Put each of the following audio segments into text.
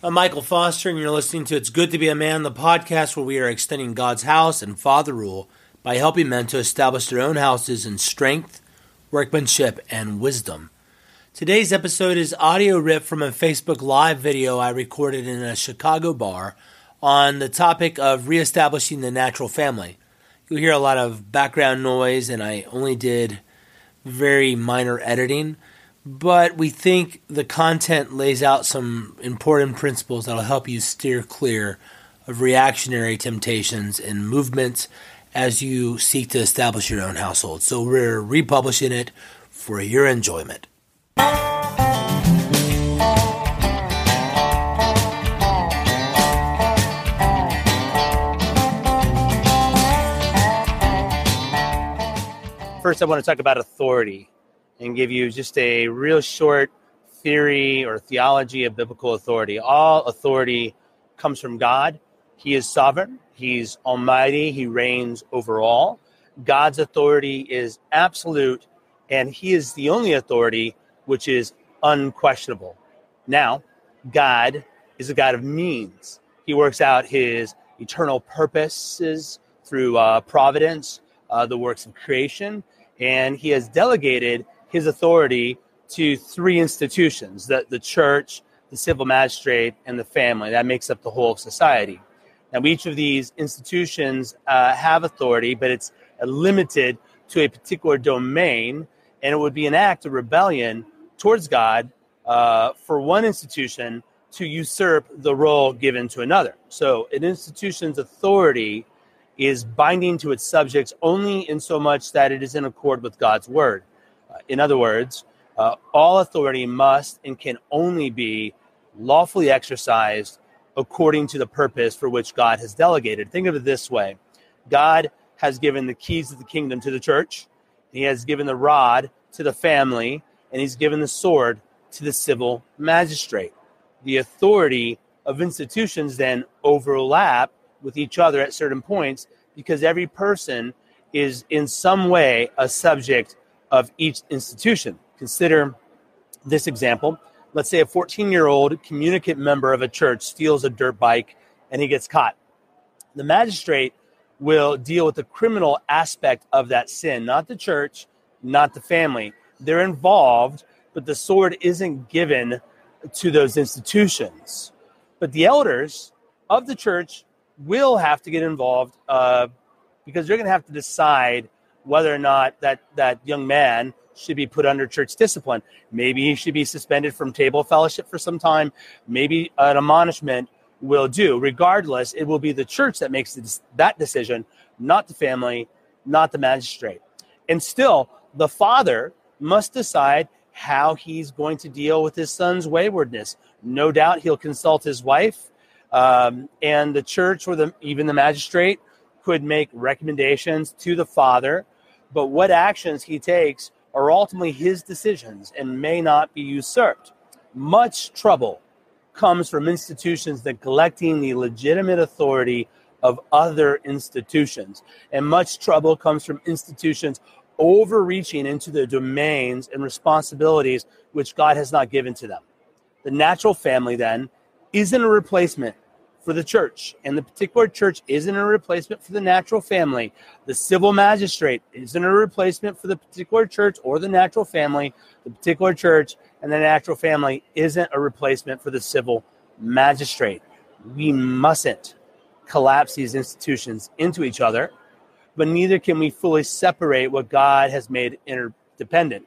I'm Michael Foster, and you're listening to It's Good to Be a Man, the podcast where we are extending God's house and father rule by helping men to establish their own houses in strength, workmanship, and wisdom. Today's episode is audio ripped from a Facebook Live video I recorded in a Chicago bar on the topic of reestablishing the natural family. You'll hear a lot of background noise, and I only did very minor editing but we think the content lays out some important principles that'll help you steer clear of reactionary temptations and movements as you seek to establish your own household. So we're republishing it for your enjoyment. First, I want to talk about authority and give you just a real short theory or theology of biblical authority. All authority comes from God. He is sovereign, He's almighty, He reigns over all. God's authority is absolute, and He is the only authority which is unquestionable. Now, God is a God of means. He works out His eternal purposes through uh, providence, uh, the works of creation, and He has delegated his authority to three institutions the, the church, the civil magistrate, and the family. That makes up the whole society. Now, each of these institutions uh, have authority, but it's limited to a particular domain, and it would be an act of rebellion towards God uh, for one institution to usurp the role given to another. So, an institution's authority is binding to its subjects only in so much that it is in accord with God's word. In other words, uh, all authority must and can only be lawfully exercised according to the purpose for which God has delegated. Think of it this way God has given the keys of the kingdom to the church, He has given the rod to the family, and He's given the sword to the civil magistrate. The authority of institutions then overlap with each other at certain points because every person is in some way a subject of each institution. Consider this example. Let's say a 14 year old communicant member of a church steals a dirt bike and he gets caught. The magistrate will deal with the criminal aspect of that sin, not the church, not the family. They're involved, but the sword isn't given to those institutions. But the elders of the church will have to get involved uh, because they're going to have to decide whether or not that that young man should be put under church discipline. Maybe he should be suspended from table fellowship for some time. Maybe an admonishment will do. Regardless, it will be the church that makes that decision, not the family, not the magistrate. And still, the father must decide how he's going to deal with his son's waywardness. No doubt he'll consult his wife um, and the church or the, even the magistrate could make recommendations to the father, but what actions he takes are ultimately his decisions and may not be usurped. Much trouble comes from institutions neglecting the legitimate authority of other institutions. And much trouble comes from institutions overreaching into the domains and responsibilities which God has not given to them. The natural family, then, isn't a replacement for the church. And the particular church isn't a replacement for the natural family. The civil magistrate isn't a replacement for the particular church or the natural family. The particular church and the natural family isn't a replacement for the civil magistrate. We mustn't collapse these institutions into each other, but neither can we fully separate what God has made interdependent.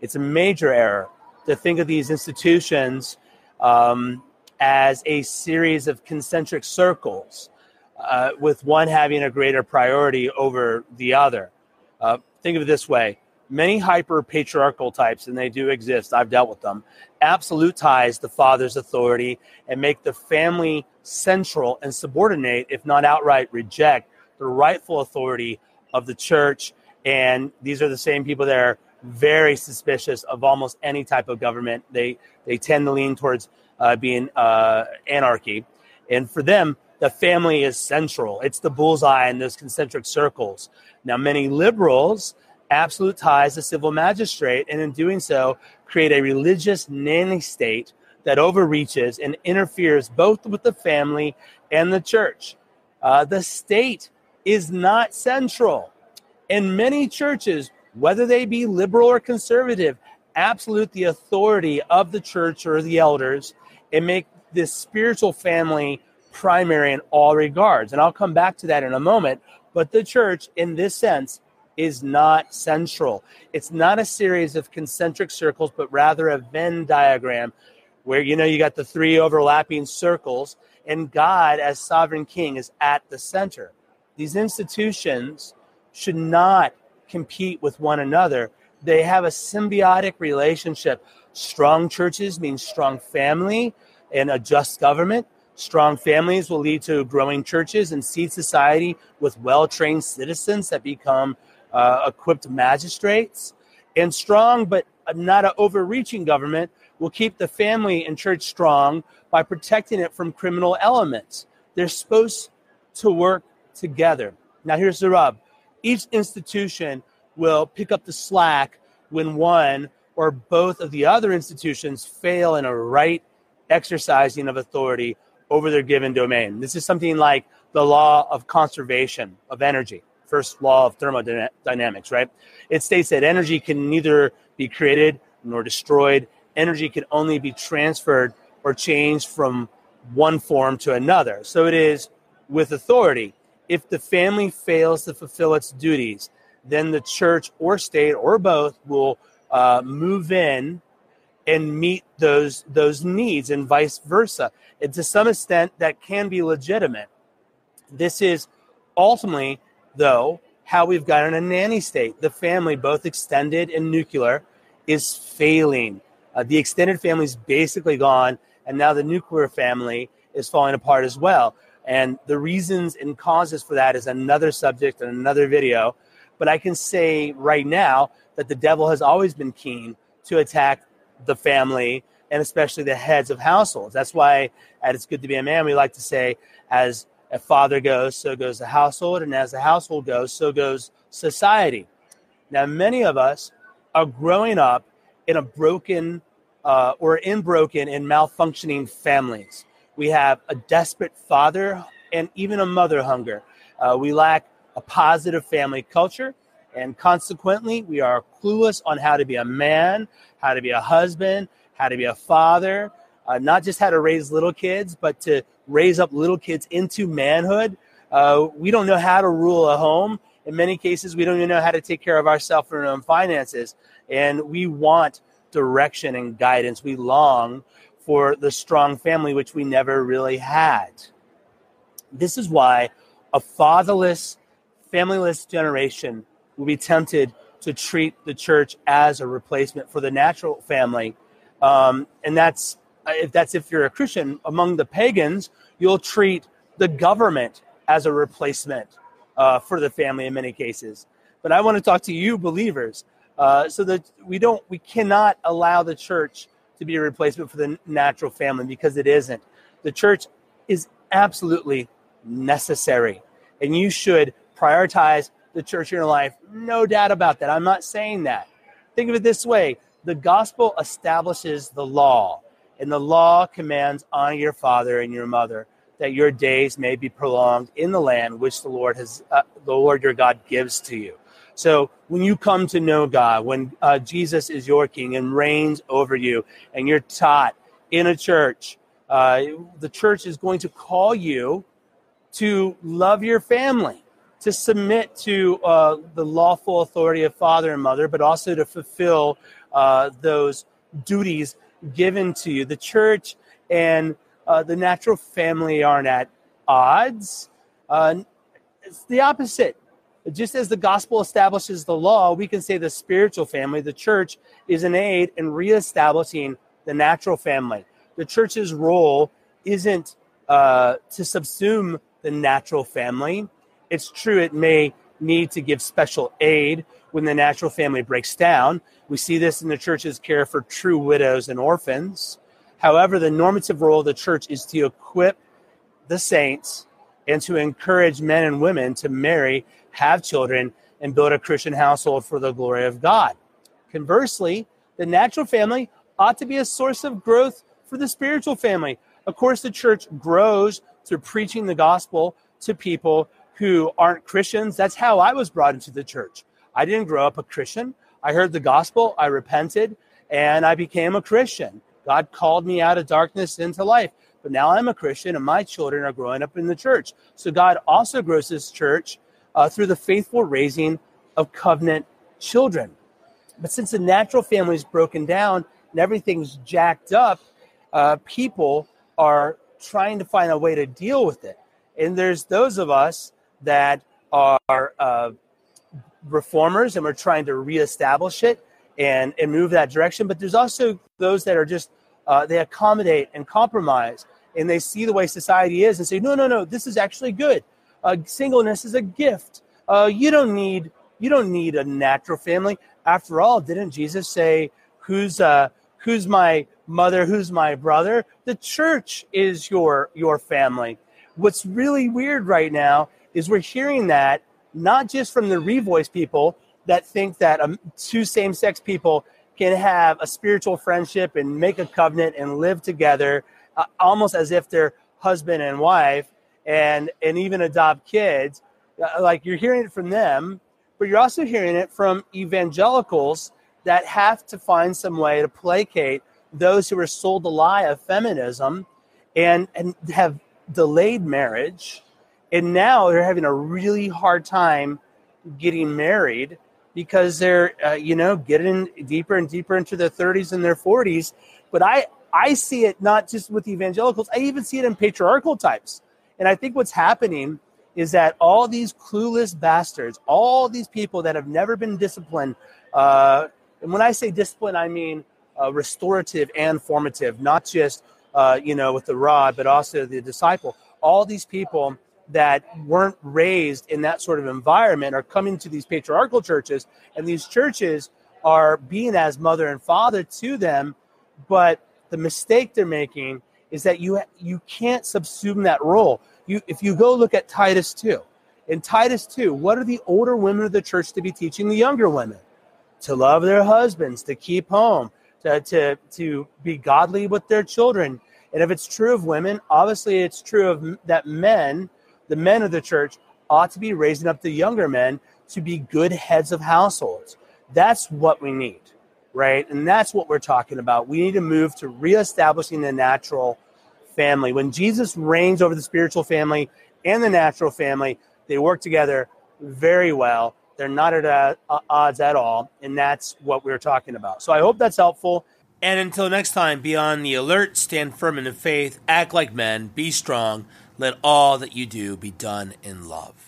It's a major error to think of these institutions um, as a series of concentric circles, uh, with one having a greater priority over the other. Uh, think of it this way many hyper patriarchal types, and they do exist, I've dealt with them, absolutize the father's authority and make the family central and subordinate, if not outright reject, the rightful authority of the church. And these are the same people that are very suspicious of almost any type of government. They they tend to lean towards uh, being uh, anarchy. And for them, the family is central. It's the bullseye in those concentric circles. Now, many liberals absolutize the civil magistrate, and in doing so, create a religious nanny state that overreaches and interferes both with the family and the church. Uh, the state is not central. And many churches, whether they be liberal or conservative, absolute the authority of the church or the elders and make this spiritual family primary in all regards. And I'll come back to that in a moment. But the church, in this sense, is not central. It's not a series of concentric circles, but rather a Venn diagram where you know you got the three overlapping circles, and God, as sovereign king, is at the center. These institutions should not compete with one another. They have a symbiotic relationship. Strong churches means strong family and a just government. Strong families will lead to growing churches and seed society with well trained citizens that become uh, equipped magistrates. And strong but not an overreaching government will keep the family and church strong by protecting it from criminal elements. They're supposed to work together. Now, here's the rub each institution will pick up the slack when one or both of the other institutions fail in a right exercising of authority over their given domain. This is something like the law of conservation of energy, first law of thermodynamics, right? It states that energy can neither be created nor destroyed. Energy can only be transferred or changed from one form to another. So it is with authority. If the family fails to fulfill its duties, then the church or state or both will uh, move in and meet those those needs and vice versa. And to some extent that can be legitimate. This is ultimately though how we've gotten a nanny state. The family both extended and nuclear is failing. Uh, the extended family is basically gone and now the nuclear family is falling apart as well. And the reasons and causes for that is another subject and another video. But i can say right now that the devil has always been keen to attack the family and especially the heads of households. That's why at It's Good to Be a Man, we like to say, as a father goes, so goes the household, and as the household goes, so goes society. Now, many of us are growing up in a broken uh, or in broken and malfunctioning families. We have a desperate father and even a mother hunger. Uh, we lack a positive family culture, and consequently, we are clueless on how to be a man, how to be a husband, how to be a father, uh, not just how to raise little kids, but to raise up little kids into manhood. Uh, we don't know how to rule a home. In many cases, we don't even know how to take care of ourselves and our own finances. And we want direction and guidance. We long for the strong family, which we never really had. This is why a fatherless, familyless generation will be tempted to treat the church as a replacement for the natural family. Um, and that's if that's if you're a Christian among the pagans, you'll treat the government as a replacement uh, for the family in many cases. But I want to talk to you believers uh, so that we don't we cannot allow the church to be a replacement for the natural family because it isn't. The church is absolutely necessary, and you should prioritize the church in your life. No doubt about that. I'm not saying that. Think of it this way the gospel establishes the law, and the law commands honor your father and your mother, that your days may be prolonged in the land which the Lord has, uh, the Lord your God gives to you. So when you come to know God, when uh, Jesus is your King and reigns over you, and you're taught in a church, uh, the church is going to call you to love your family to submit to uh, the lawful authority of father and mother, but also to fulfill uh, those duties given to you. The church and uh, the natural family aren't at odds. Uh, it's the opposite. Just as the gospel establishes the law, we can say the spiritual family, the church, is an aid in reestablishing the natural family. The church's role isn't uh, to subsume the natural family, it's true it may need to give special aid when the natural family breaks down. We see this in the church's care for true widows and orphans. However, the normative role of the church is to equip the saints and to encourage men and women to marry, have children, and build a Christian household for the glory of God. Conversely, the natural family ought to be a source of growth for the spiritual family. Of course, the church grows through preaching the gospel to people who aren't Christians. That's how I was brought into the church. I didn't grow up a Christian. I heard the gospel, I repented, and I became a Christian. God called me out of darkness into life. But now I'm a Christian, and my children are growing up in the church. So God also grows His church uh, through the faithful raising of covenant children. But since the natural family is broken down and everything's jacked up, uh, people are trying to find a way to deal with it. And there's those of us that are uh, reformers and we're trying to reestablish it and, and move that direction. But there's also those that are just, uh, they accommodate and compromise and they see the way society is and say, no, no, no, this is actually good. Uh, singleness is a gift. Uh, you don't need you don't need a natural family. After all, didn't Jesus say, "Who's uh, who's my mother? Who's my brother?" The church is your your family. What's really weird right now is we're hearing that not just from the revoice people that think that um, two same sex people can have a spiritual friendship and make a covenant and live together uh, almost as if they're husband and wife and and even adopt kids. Uh, like you're hearing it from them but you're also hearing it from evangelicals that have to find some way to placate those who are sold the lie of feminism and and have delayed marriage and now they're having a really hard time getting married because they're uh, you know getting deeper and deeper into their 30s and their 40s but i i see it not just with evangelicals i even see it in patriarchal types. And i think what's happening is that all these clueless bastards all these people that have never been disciplined uh, and when i say discipline i mean uh, restorative and formative not just uh, you know with the rod but also the disciple. All these people that weren't raised in that sort of environment are coming to these patriarchal churches, and these churches are being as mother and father to them. But the mistake they're making is that you you can't subsume that role. You if you go look at Titus two, in Titus two, what are the older women of the church to be teaching the younger women? To love their husbands, to keep home, to to to be godly with their children. And if it's true of women, obviously it's true of that men the men of the church ought to be raising up the younger men to be good heads of households. That's what we need, right? And that's what we're talking about. We need to move to reestablishing the natural family. When Jesus reigns over the spiritual family and the natural family, they work together very well. They're not at uh, odds at all. And that's what we're talking about. So I hope that's helpful. And until next time, be on the alert, stand firm in the faith, act like men, be strong. Let all that you do be done in love.